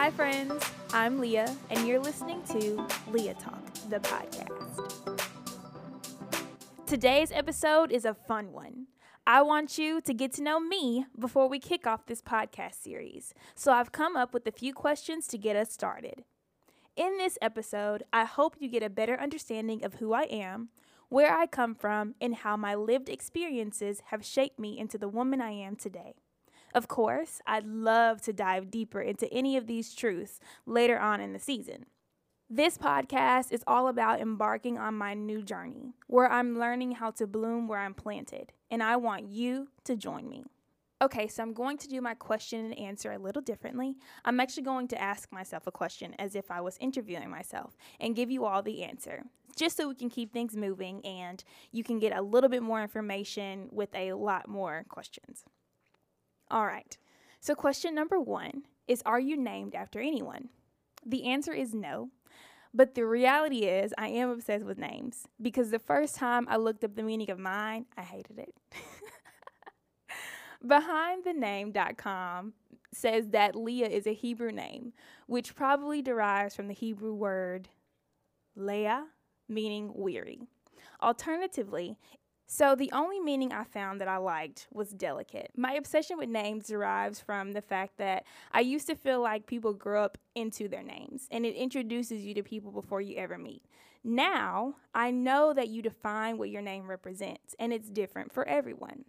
Hi, friends. I'm Leah, and you're listening to Leah Talk, the podcast. Today's episode is a fun one. I want you to get to know me before we kick off this podcast series, so I've come up with a few questions to get us started. In this episode, I hope you get a better understanding of who I am, where I come from, and how my lived experiences have shaped me into the woman I am today. Of course, I'd love to dive deeper into any of these truths later on in the season. This podcast is all about embarking on my new journey, where I'm learning how to bloom where I'm planted, and I want you to join me. Okay, so I'm going to do my question and answer a little differently. I'm actually going to ask myself a question as if I was interviewing myself and give you all the answer, just so we can keep things moving and you can get a little bit more information with a lot more questions. All right. So, question number one is Are you named after anyone? The answer is no. But the reality is, I am obsessed with names because the first time I looked up the meaning of mine, I hated it. BehindTheName.com says that Leah is a Hebrew name, which probably derives from the Hebrew word Leah, meaning weary. Alternatively, so, the only meaning I found that I liked was delicate. My obsession with names derives from the fact that I used to feel like people grow up into their names and it introduces you to people before you ever meet. Now, I know that you define what your name represents and it's different for everyone.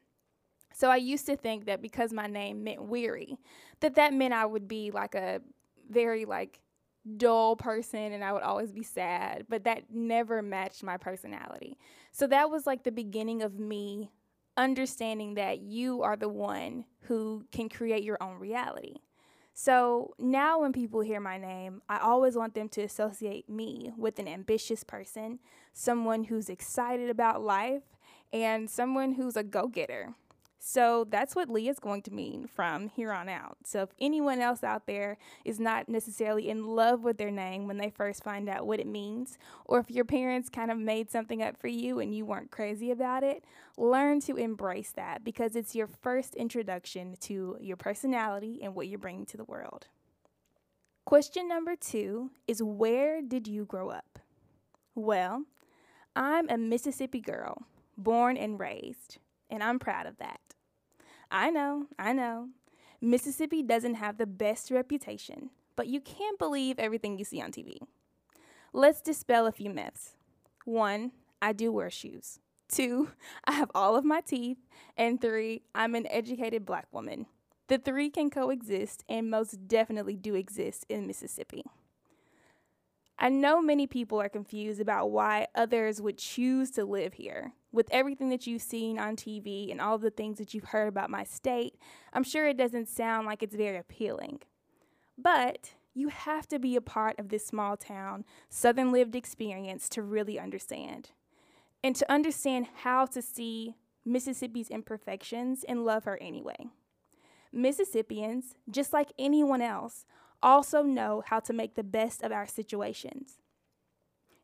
So, I used to think that because my name meant weary, that that meant I would be like a very like dull person and I would always be sad, but that never matched my personality. So that was like the beginning of me understanding that you are the one who can create your own reality. So now when people hear my name, I always want them to associate me with an ambitious person, someone who's excited about life, and someone who's a go getter. So that's what Leah is going to mean from here on out. So if anyone else out there is not necessarily in love with their name when they first find out what it means, or if your parents kind of made something up for you and you weren't crazy about it, learn to embrace that because it's your first introduction to your personality and what you're bringing to the world. Question number two is Where did you grow up? Well, I'm a Mississippi girl, born and raised and I'm proud of that. I know, I know. Mississippi doesn't have the best reputation, but you can't believe everything you see on TV. Let's dispel a few myths. One, I do wear shoes. Two, I have all of my teeth. And three, I'm an educated black woman. The three can coexist and most definitely do exist in Mississippi. I know many people are confused about why others would choose to live here. With everything that you've seen on TV and all the things that you've heard about my state, I'm sure it doesn't sound like it's very appealing. But you have to be a part of this small town, Southern lived experience to really understand. And to understand how to see Mississippi's imperfections and love her anyway. Mississippians, just like anyone else, also know how to make the best of our situations.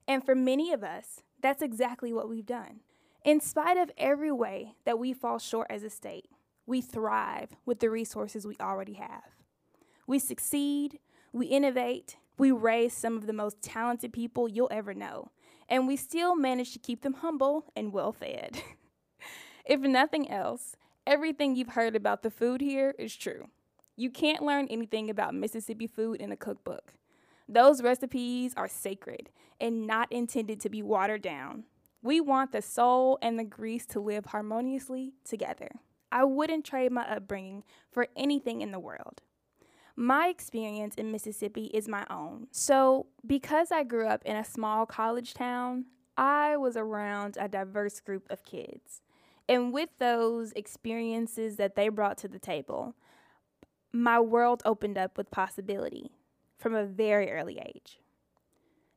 And for many of us, that's exactly what we've done. In spite of every way that we fall short as a state, we thrive with the resources we already have. We succeed, we innovate, we raise some of the most talented people you'll ever know, and we still manage to keep them humble and well fed. if nothing else, everything you've heard about the food here is true. You can't learn anything about Mississippi food in a cookbook. Those recipes are sacred and not intended to be watered down. We want the soul and the grease to live harmoniously together. I wouldn't trade my upbringing for anything in the world. My experience in Mississippi is my own. So, because I grew up in a small college town, I was around a diverse group of kids. And with those experiences that they brought to the table, my world opened up with possibility from a very early age.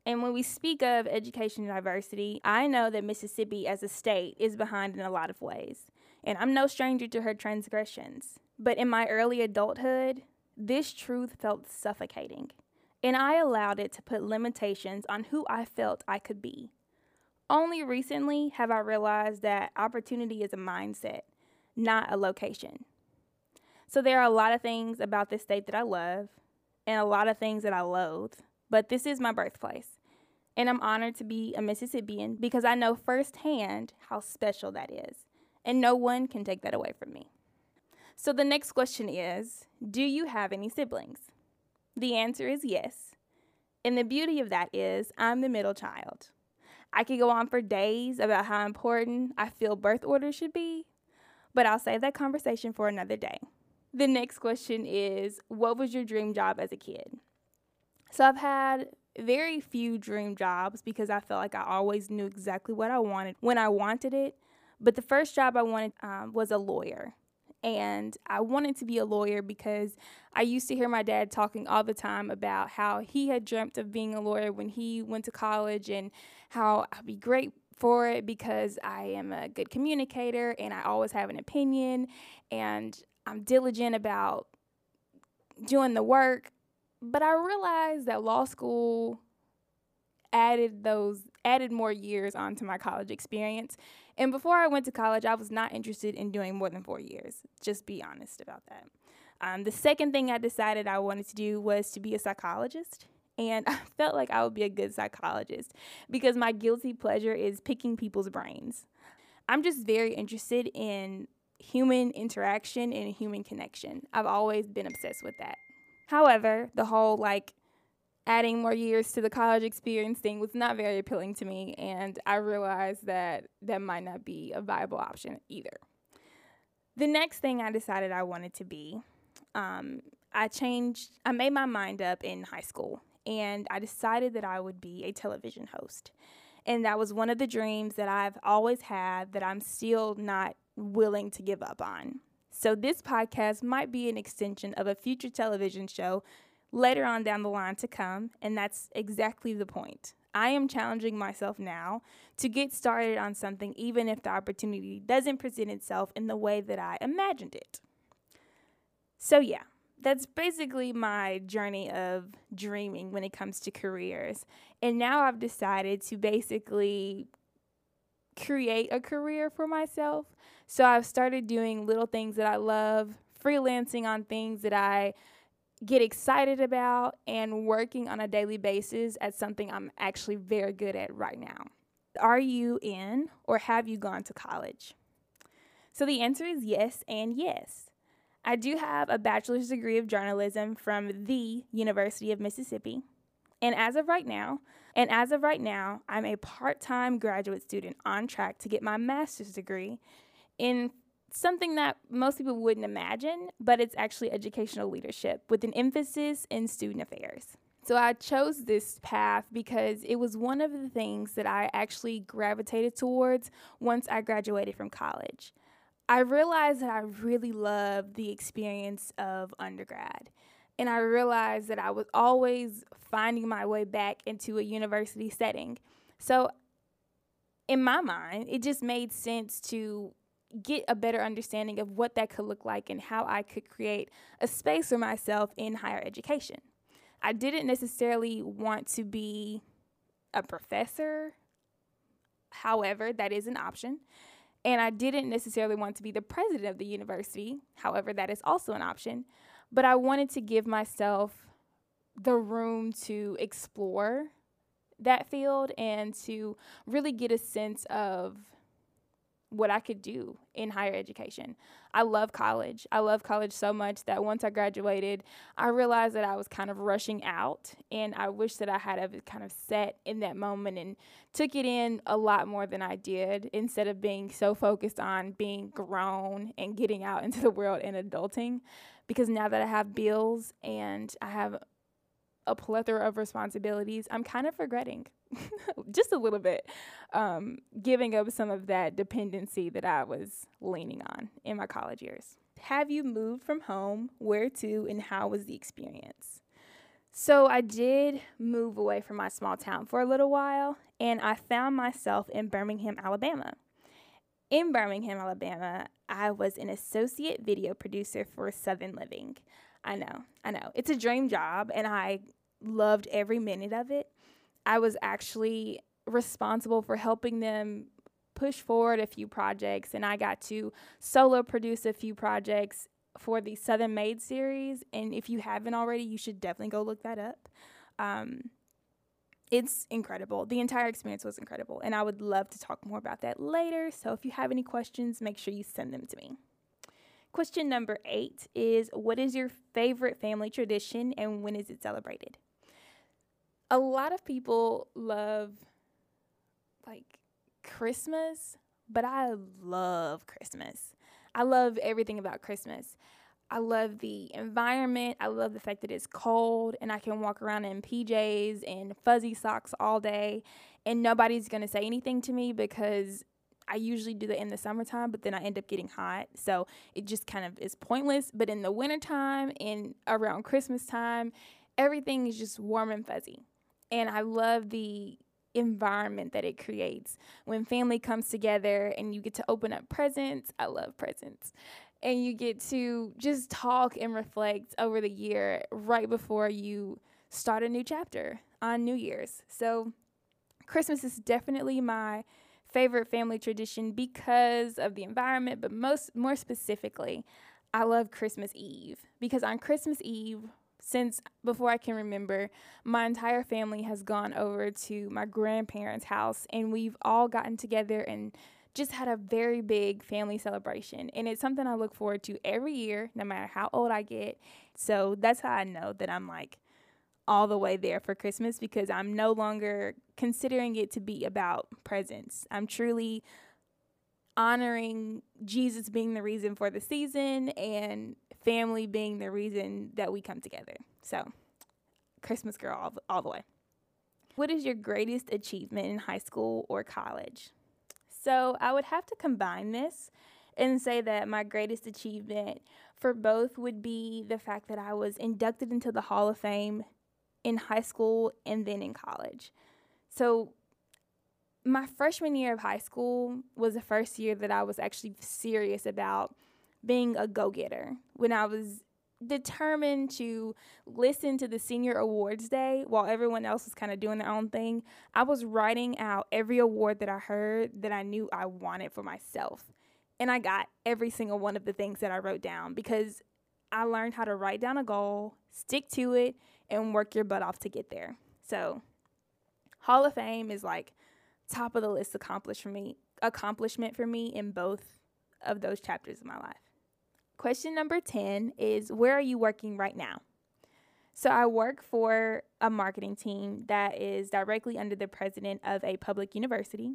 And when we speak of education diversity, I know that Mississippi as a state is behind in a lot of ways. And I'm no stranger to her transgressions. But in my early adulthood, this truth felt suffocating. And I allowed it to put limitations on who I felt I could be. Only recently have I realized that opportunity is a mindset, not a location. So there are a lot of things about this state that I love, and a lot of things that I loathe, but this is my birthplace. And I'm honored to be a Mississippian because I know firsthand how special that is. And no one can take that away from me. So the next question is Do you have any siblings? The answer is yes. And the beauty of that is I'm the middle child. I could go on for days about how important I feel birth order should be, but I'll save that conversation for another day. The next question is What was your dream job as a kid? So I've had very few dream jobs because I felt like I always knew exactly what I wanted when I wanted it. But the first job I wanted um, was a lawyer. And I wanted to be a lawyer because I used to hear my dad talking all the time about how he had dreamt of being a lawyer when he went to college and how I'd be great for it because I am a good communicator and I always have an opinion and I'm diligent about doing the work. But I realized that law school added those added more years onto my college experience. And before I went to college, I was not interested in doing more than 4 years. Just be honest about that. Um, the second thing I decided I wanted to do was to be a psychologist. And I felt like I would be a good psychologist because my guilty pleasure is picking people's brains. I'm just very interested in human interaction and human connection. I've always been obsessed with that. However, the whole like adding more years to the college experience thing was not very appealing to me, and I realized that that might not be a viable option either. The next thing I decided I wanted to be, um, I changed, I made my mind up in high school, and I decided that I would be a television host. And that was one of the dreams that I've always had that I'm still not willing to give up on. So, this podcast might be an extension of a future television show later on down the line to come, and that's exactly the point. I am challenging myself now to get started on something, even if the opportunity doesn't present itself in the way that I imagined it. So, yeah, that's basically my journey of dreaming when it comes to careers. And now I've decided to basically create a career for myself. So I've started doing little things that I love, freelancing on things that I get excited about, and working on a daily basis at something I'm actually very good at right now. Are you in or have you gone to college? So the answer is yes and yes. I do have a bachelor's degree of journalism from the University of Mississippi. And as of right now, and as of right now, I'm a part-time graduate student on track to get my master's degree in something that most people wouldn't imagine, but it's actually educational leadership with an emphasis in student affairs. So I chose this path because it was one of the things that I actually gravitated towards once I graduated from college. I realized that I really loved the experience of undergrad. And I realized that I was always finding my way back into a university setting. So, in my mind, it just made sense to get a better understanding of what that could look like and how I could create a space for myself in higher education. I didn't necessarily want to be a professor, however, that is an option. And I didn't necessarily want to be the president of the university. However, that is also an option. But I wanted to give myself the room to explore that field and to really get a sense of what I could do in higher education. I love college. I love college so much that once I graduated, I realized that I was kind of rushing out and I wish that I had kind of sat in that moment and took it in a lot more than I did instead of being so focused on being grown and getting out into the world and adulting because now that I have bills and I have a plethora of responsibilities, I'm kind of regretting just a little bit um, giving up some of that dependency that I was leaning on in my college years. Have you moved from home? Where to? And how was the experience? So, I did move away from my small town for a little while, and I found myself in Birmingham, Alabama. In Birmingham, Alabama, I was an associate video producer for Southern Living. I know, I know. It's a dream job, and I loved every minute of it. I was actually responsible for helping them push forward a few projects, and I got to solo produce a few projects for the Southern Maid series. And if you haven't already, you should definitely go look that up. Um, it's incredible. The entire experience was incredible. And I would love to talk more about that later. So if you have any questions, make sure you send them to me. Question number eight is What is your favorite family tradition and when is it celebrated? A lot of people love like Christmas, but I love Christmas. I love everything about Christmas. I love the environment. I love the fact that it's cold and I can walk around in PJs and fuzzy socks all day and nobody's going to say anything to me because I usually do that in the summertime, but then I end up getting hot. So it just kind of is pointless. But in the wintertime and around Christmas time, everything is just warm and fuzzy. And I love the environment that it creates when family comes together and you get to open up presents. I love presents and you get to just talk and reflect over the year right before you start a new chapter on New Year's. So, Christmas is definitely my favorite family tradition because of the environment, but most more specifically, I love Christmas Eve because on Christmas Eve, since before I can remember, my entire family has gone over to my grandparents' house and we've all gotten together and just had a very big family celebration. And it's something I look forward to every year, no matter how old I get. So that's how I know that I'm like all the way there for Christmas because I'm no longer considering it to be about presents. I'm truly honoring Jesus being the reason for the season and family being the reason that we come together. So, Christmas girl all, all the way. What is your greatest achievement in high school or college? So I would have to combine this and say that my greatest achievement for both would be the fact that I was inducted into the Hall of Fame in high school and then in college. So my freshman year of high school was the first year that I was actually serious about being a go getter. When I was determined to listen to the senior awards day while everyone else was kind of doing their own thing. I was writing out every award that I heard that I knew I wanted for myself. And I got every single one of the things that I wrote down because I learned how to write down a goal, stick to it, and work your butt off to get there. So, Hall of Fame is like top of the list accomplished for me, accomplishment for me in both of those chapters of my life. Question number 10 is Where are you working right now? So, I work for a marketing team that is directly under the president of a public university.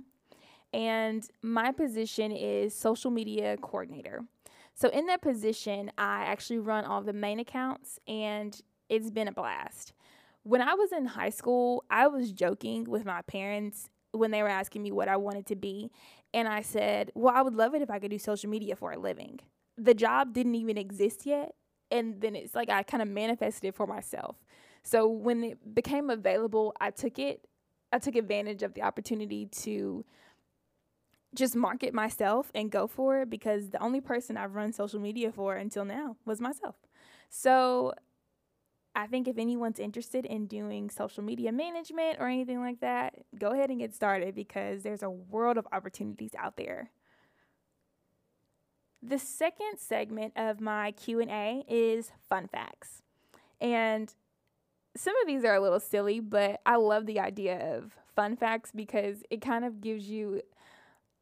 And my position is social media coordinator. So, in that position, I actually run all the main accounts, and it's been a blast. When I was in high school, I was joking with my parents when they were asking me what I wanted to be. And I said, Well, I would love it if I could do social media for a living the job didn't even exist yet and then it's like I kind of manifested it for myself. So when it became available, I took it. I took advantage of the opportunity to just market myself and go for it because the only person I've run social media for until now was myself. So I think if anyone's interested in doing social media management or anything like that, go ahead and get started because there's a world of opportunities out there. The second segment of my Q&A is fun facts. And some of these are a little silly, but I love the idea of fun facts because it kind of gives you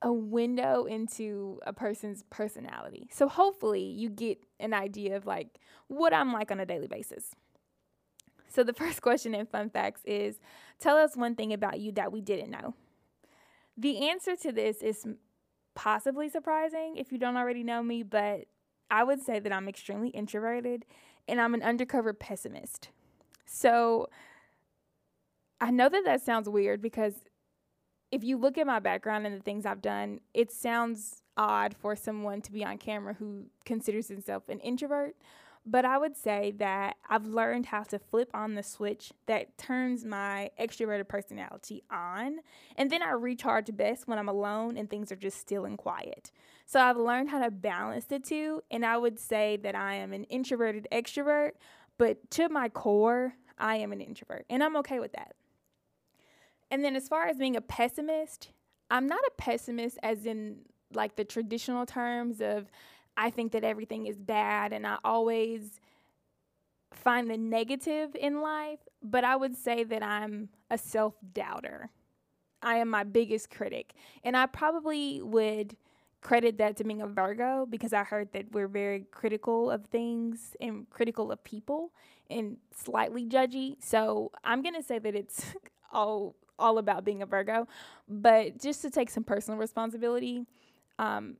a window into a person's personality. So hopefully you get an idea of like what I'm like on a daily basis. So the first question in fun facts is tell us one thing about you that we didn't know. The answer to this is possibly surprising if you don't already know me, but I would say that I'm extremely introverted and I'm an undercover pessimist. So I know that that sounds weird because if you look at my background and the things I've done, it sounds odd for someone to be on camera who considers himself an introvert. But I would say that I've learned how to flip on the switch that turns my extroverted personality on. And then I recharge best when I'm alone and things are just still and quiet. So I've learned how to balance the two. And I would say that I am an introverted extrovert, but to my core, I am an introvert. And I'm okay with that. And then as far as being a pessimist, I'm not a pessimist as in like the traditional terms of I think that everything is bad and I always find the negative in life, but I would say that I'm a self doubter. I am my biggest critic. And I probably would credit that to being a Virgo because I heard that we're very critical of things and critical of people and slightly judgy. So I'm going to say that it's all all about being a Virgo, but just to take some personal responsibility, um,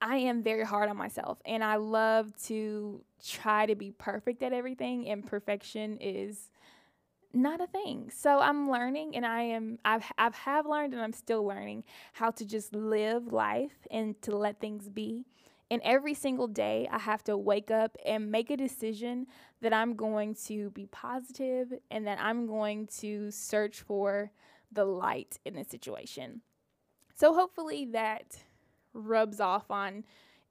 I am very hard on myself and I love to try to be perfect at everything and perfection is not a thing. So I'm learning and I am I've I've have learned and I'm still learning how to just live life and to let things be. And every single day I have to wake up and make a decision that I'm going to be positive and that I'm going to search for the light in the situation. So hopefully that rubs off on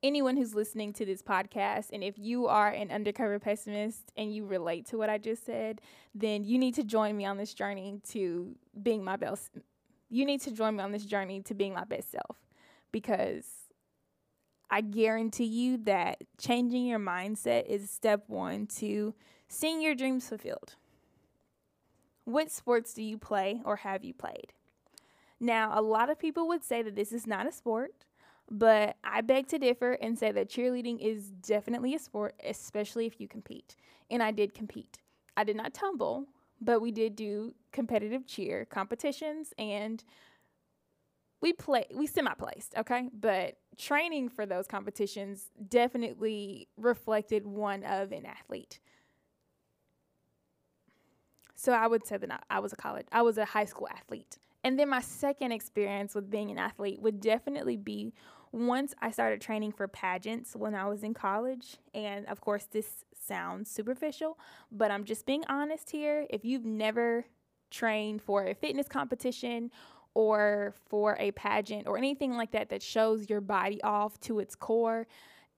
anyone who's listening to this podcast. And if you are an undercover pessimist and you relate to what I just said, then you need to join me on this journey to being my best. You need to join me on this journey to being my best self because I guarantee you that changing your mindset is step one to seeing your dreams fulfilled. What sports do you play or have you played? Now, a lot of people would say that this is not a sport. But I beg to differ and say that cheerleading is definitely a sport, especially if you compete. And I did compete. I did not tumble, but we did do competitive cheer competitions and we play we semi placed, okay? But training for those competitions definitely reflected one of an athlete. So I would say that I was a college I was a high school athlete. And then my second experience with being an athlete would definitely be once I started training for pageants when I was in college. And of course, this sounds superficial, but I'm just being honest here. If you've never trained for a fitness competition or for a pageant or anything like that that shows your body off to its core,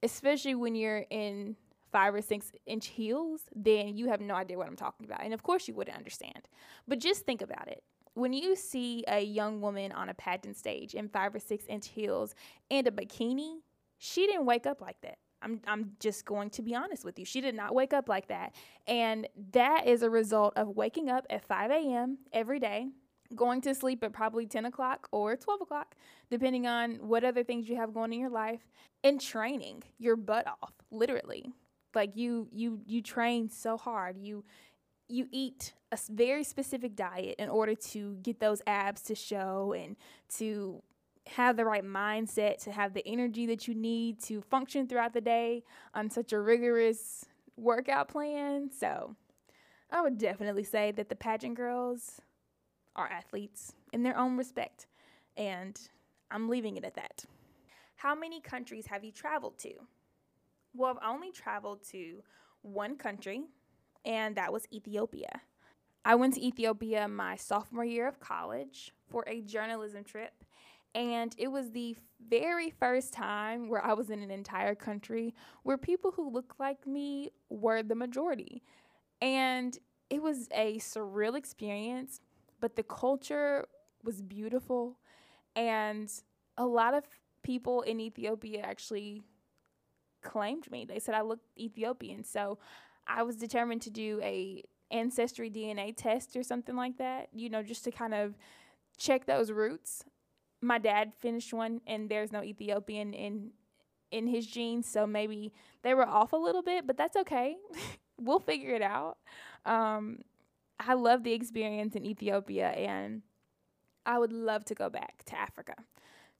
especially when you're in five or six inch heels, then you have no idea what I'm talking about. And of course, you wouldn't understand. But just think about it when you see a young woman on a pageant stage in five or six inch heels and a bikini, she didn't wake up like that. I'm, I'm just going to be honest with you. She did not wake up like that. And that is a result of waking up at 5 a.m. every day, going to sleep at probably 10 o'clock or 12 o'clock, depending on what other things you have going in your life, and training your butt off, literally. Like you, you, you train so hard. You, you eat a very specific diet in order to get those abs to show and to have the right mindset, to have the energy that you need to function throughout the day on such a rigorous workout plan. So, I would definitely say that the pageant girls are athletes in their own respect. And I'm leaving it at that. How many countries have you traveled to? Well, I've only traveled to one country, and that was Ethiopia. I went to Ethiopia my sophomore year of college for a journalism trip, and it was the very first time where I was in an entire country where people who looked like me were the majority. And it was a surreal experience, but the culture was beautiful, and a lot of people in Ethiopia actually claimed me. They said I looked Ethiopian. So I was determined to do a ancestry DNA test or something like that, you know, just to kind of check those roots. My dad finished one and there's no Ethiopian in in his genes, so maybe they were off a little bit, but that's okay. we'll figure it out. Um, I love the experience in Ethiopia and I would love to go back to Africa.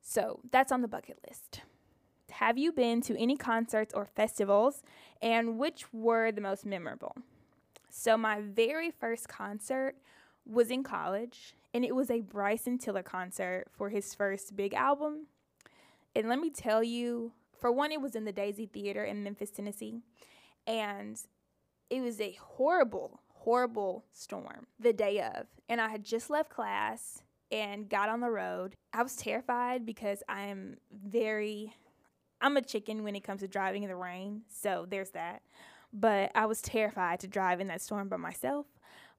So that's on the bucket list. Have you been to any concerts or festivals and which were the most memorable? So, my very first concert was in college, and it was a Bryson Tiller concert for his first big album. And let me tell you, for one, it was in the Daisy Theater in Memphis, Tennessee, and it was a horrible, horrible storm the day of. And I had just left class and got on the road. I was terrified because I'm very I'm a chicken when it comes to driving in the rain, so there's that but I was terrified to drive in that storm by myself.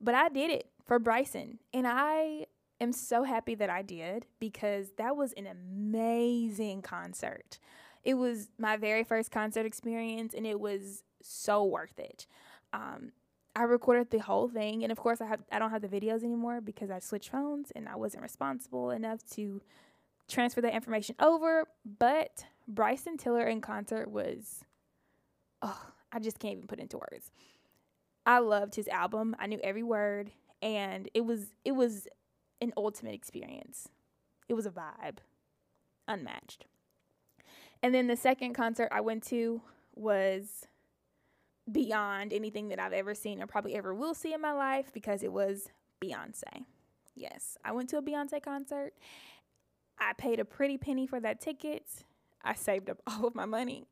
But I did it for Bryson, and I am so happy that I did because that was an amazing concert. it was my very first concert experience and it was so worth it. Um, I recorded the whole thing, and of course, I have I don't have the videos anymore because I switched phones and I wasn't responsible enough to transfer that information over. But Bryson Tiller in concert was, oh, I just can't even put into words. I loved his album. I knew every word, and it was it was an ultimate experience. It was a vibe, unmatched. And then the second concert I went to was beyond anything that I've ever seen or probably ever will see in my life because it was Beyonce. Yes, I went to a Beyonce concert. I paid a pretty penny for that ticket. I saved up all of my money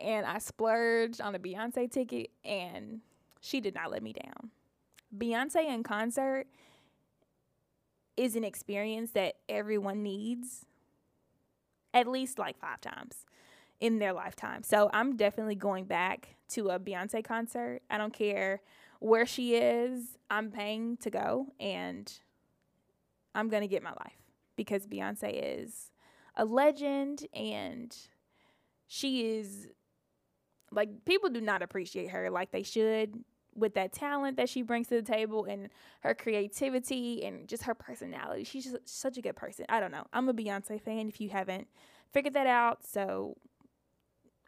and I splurged on a Beyonce ticket and she did not let me down. Beyonce in concert is an experience that everyone needs at least like five times in their lifetime. So I'm definitely going back to a Beyonce concert. I don't care where she is, I'm paying to go and I'm going to get my life because Beyonce is a legend and she is like people do not appreciate her like they should with that talent that she brings to the table and her creativity and just her personality. She's just such a good person. I don't know. I'm a Beyonce fan if you haven't figured that out. So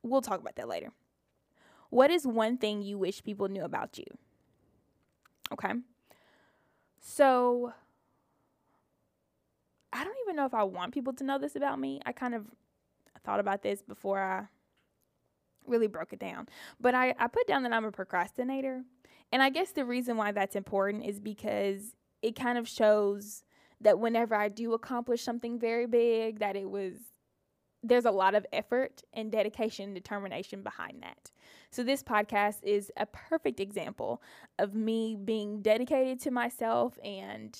we'll talk about that later. What is one thing you wish people knew about you? Okay. So I don't even know if I want people to know this about me. I kind of thought about this before I really broke it down. But I, I put down that I'm a procrastinator. And I guess the reason why that's important is because it kind of shows that whenever I do accomplish something very big, that it was there's a lot of effort and dedication and determination behind that. So this podcast is a perfect example of me being dedicated to myself and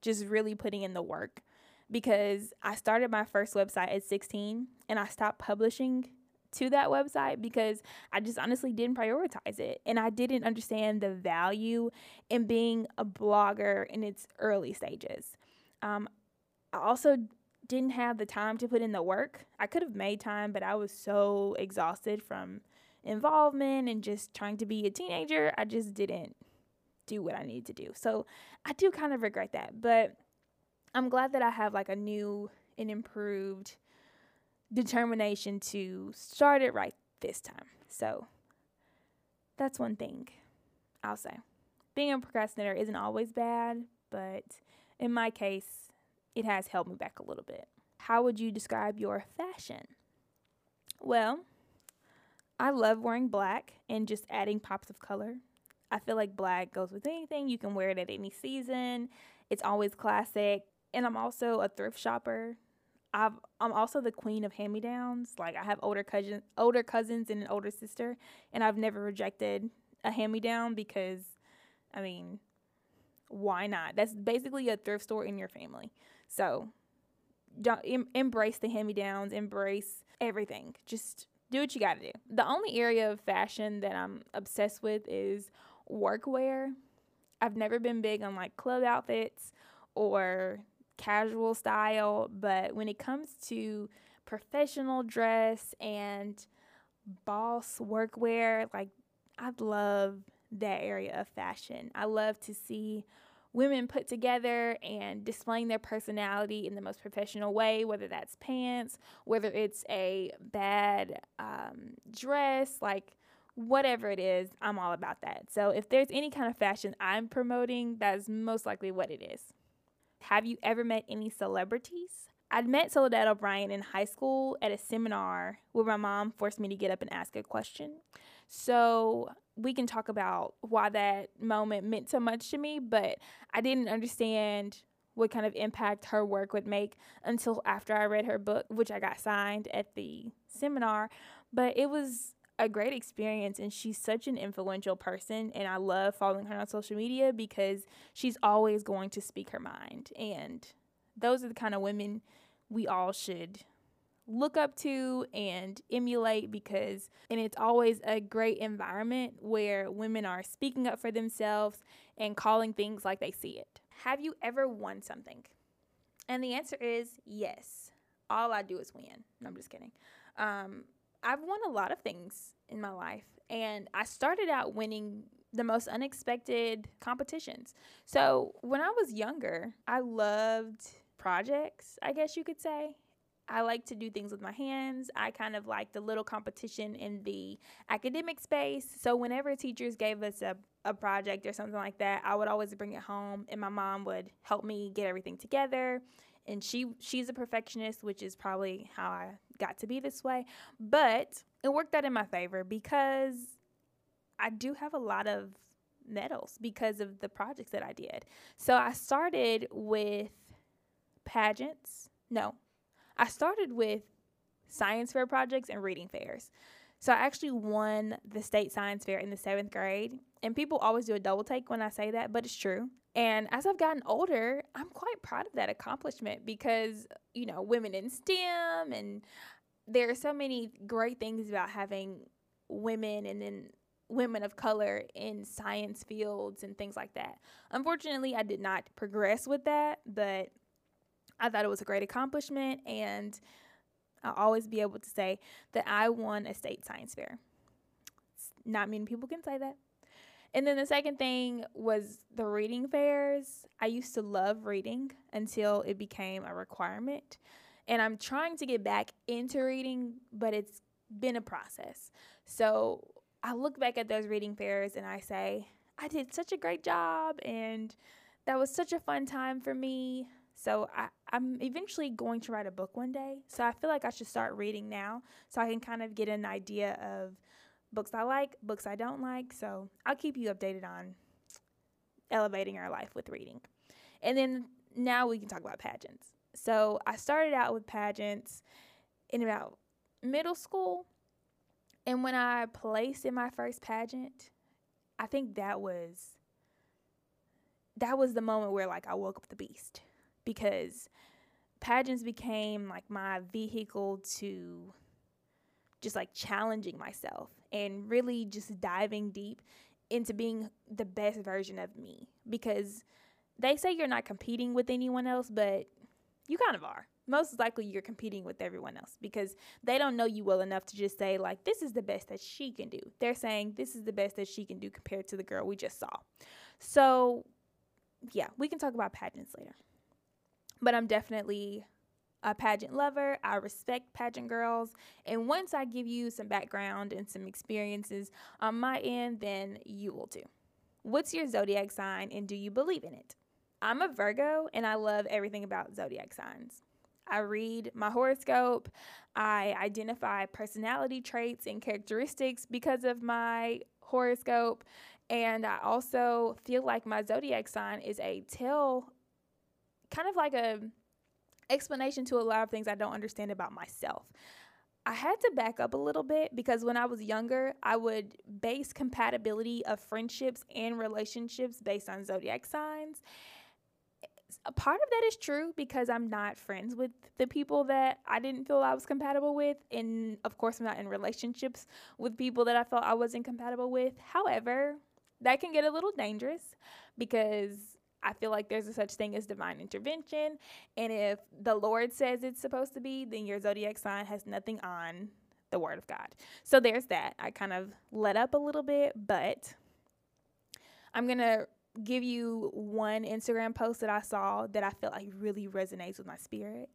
just really putting in the work because I started my first website at 16 and I stopped publishing to that website because I just honestly didn't prioritize it and I didn't understand the value in being a blogger in its early stages. Um, I also didn't have the time to put in the work. I could have made time, but I was so exhausted from involvement and just trying to be a teenager. I just didn't do what I needed to do. So I do kind of regret that, but I'm glad that I have like a new and improved determination to start it right this time. So that's one thing I'll say. Being a procrastinator isn't always bad, but in my case, it has held me back a little bit. How would you describe your fashion? Well, I love wearing black and just adding pops of color. I feel like black goes with anything. You can wear it at any season. It's always classic. And I'm also a thrift shopper. I've I'm also the queen of hand-me-downs. Like I have older cousins, older cousins and an older sister, and I've never rejected a hand-me-down because I mean, why not? That's basically a thrift store in your family. So, don't em- embrace the hand-me-downs, embrace everything. Just do what you got to do. The only area of fashion that I'm obsessed with is workwear. I've never been big on like club outfits or casual style, but when it comes to professional dress and boss workwear, like I love that area of fashion. I love to see women put together and displaying their personality in the most professional way, whether that's pants, whether it's a bad um, dress, like whatever it is, I'm all about that. So if there's any kind of fashion I'm promoting, that's most likely what it is. Have you ever met any celebrities? I'd met Soledad O'Brien in high school at a seminar where my mom forced me to get up and ask a question. So we can talk about why that moment meant so much to me, but I didn't understand what kind of impact her work would make until after I read her book, which I got signed at the seminar. But it was a great experience and she's such an influential person and I love following her on social media because she's always going to speak her mind and those are the kind of women we all should look up to and emulate because and it's always a great environment where women are speaking up for themselves and calling things like they see it. Have you ever won something? And the answer is yes. All I do is win. No, I'm just kidding. Um, I've won a lot of things in my life, and I started out winning the most unexpected competitions. So when I was younger, I loved projects, I guess you could say. I like to do things with my hands. I kind of like the little competition in the academic space. So whenever teachers gave us a, a project or something like that, I would always bring it home and my mom would help me get everything together. And she she's a perfectionist, which is probably how I got to be this way. But it worked out in my favor because I do have a lot of medals because of the projects that I did. So I started with pageants. No, I started with science fair projects and reading fairs. So I actually won the state science fair in the seventh grade. And people always do a double take when I say that, but it's true. And as I've gotten older, I'm quite proud of that accomplishment because, you know, women in STEM and there are so many great things about having women and then women of color in science fields and things like that. Unfortunately, I did not progress with that, but I thought it was a great accomplishment and I'll always be able to say that I won a state science fair. It's not many people can say that. And then the second thing was the reading fairs. I used to love reading until it became a requirement. And I'm trying to get back into reading, but it's been a process. So I look back at those reading fairs and I say, I did such a great job and that was such a fun time for me. So I, I'm eventually going to write a book one day. So I feel like I should start reading now so I can kind of get an idea of books I like, books I don't like. So I'll keep you updated on elevating our life with reading. And then now we can talk about pageants. So I started out with pageants in about middle school and when I placed in my first pageant, I think that was that was the moment where like I woke up the beast because pageants became like my vehicle to just like challenging myself and really just diving deep into being the best version of me because they say you're not competing with anyone else, but you kind of are most likely you're competing with everyone else because they don't know you well enough to just say like this is the best that she can do. They're saying this is the best that she can do compared to the girl we just saw. So, yeah, we can talk about pageants later. But I'm definitely a pageant lover. I respect pageant girls. And once I give you some background and some experiences on my end, then you will too. What's your zodiac sign and do you believe in it? I'm a Virgo and I love everything about zodiac signs. I read my horoscope. I identify personality traits and characteristics because of my horoscope. And I also feel like my zodiac sign is a tell, kind of like a explanation to a lot of things I don't understand about myself. I had to back up a little bit because when I was younger, I would base compatibility of friendships and relationships based on zodiac signs a part of that is true because I'm not friends with the people that I didn't feel I was compatible with. And of course, I'm not in relationships with people that I felt I wasn't compatible with. However, that can get a little dangerous because I feel like there's a such thing as divine intervention. And if the Lord says it's supposed to be, then your zodiac sign has nothing on the Word of God. So there's that. I kind of let up a little bit, but I'm going to give you one Instagram post that I saw that I felt like really resonates with my spirit.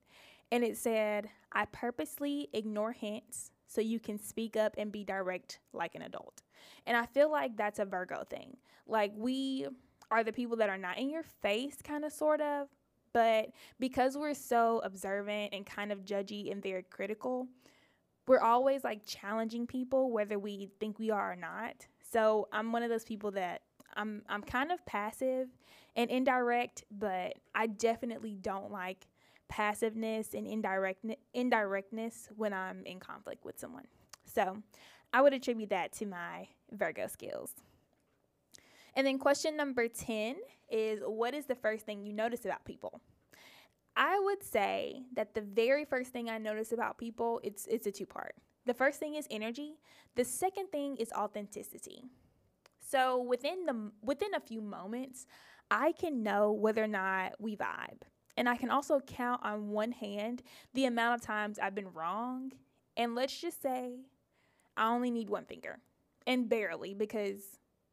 And it said, I purposely ignore hints so you can speak up and be direct like an adult. And I feel like that's a Virgo thing. Like we are the people that are not in your face, kind of, sort of. But because we're so observant and kind of judgy and very critical, we're always like challenging people, whether we think we are or not. So I'm one of those people that I'm I'm kind of passive and indirect, but I definitely don't like passiveness and indirect indirectness when I'm in conflict with someone. So, I would attribute that to my Virgo skills. And then question number 10 is what is the first thing you notice about people? I would say that the very first thing I notice about people, it's it's a two-part. The first thing is energy. The second thing is authenticity. So within the within a few moments, I can know whether or not we vibe. And I can also count on one hand the amount of times I've been wrong And let's just say I only need one finger, and barely because,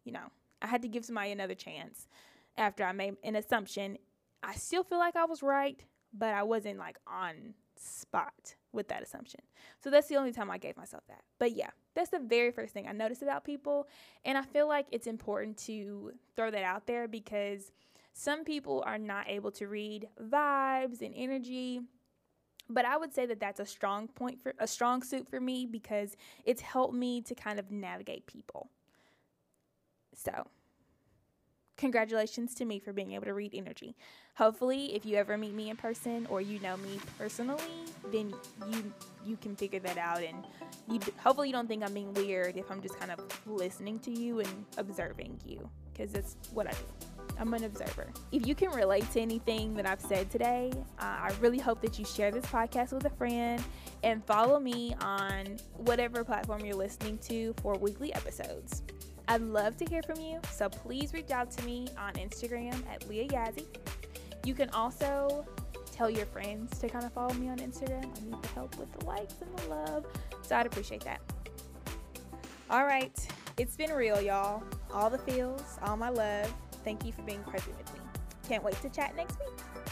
you know, I had to give somebody another chance after I made an assumption. I still feel like I was right, but I wasn't like on spot with that assumption. So that's the only time I gave myself that. But yeah, that's the very first thing I noticed about people. And I feel like it's important to throw that out there because some people are not able to read vibes and energy. But I would say that that's a strong point for a strong suit for me because it's helped me to kind of navigate people. So, congratulations to me for being able to read energy. Hopefully, if you ever meet me in person or you know me personally, then you you can figure that out and you hopefully you don't think I'm being weird if I'm just kind of listening to you and observing you because that's what I do. I'm an observer. If you can relate to anything that I've said today, uh, I really hope that you share this podcast with a friend and follow me on whatever platform you're listening to for weekly episodes. I'd love to hear from you, so please reach out to me on Instagram at Leah Yazzie. You can also tell your friends to kind of follow me on Instagram. I need the help with the likes and the love, so I'd appreciate that. All right, it's been real, y'all. All the feels, all my love. Thank you for being present with me. Can't wait to chat next week.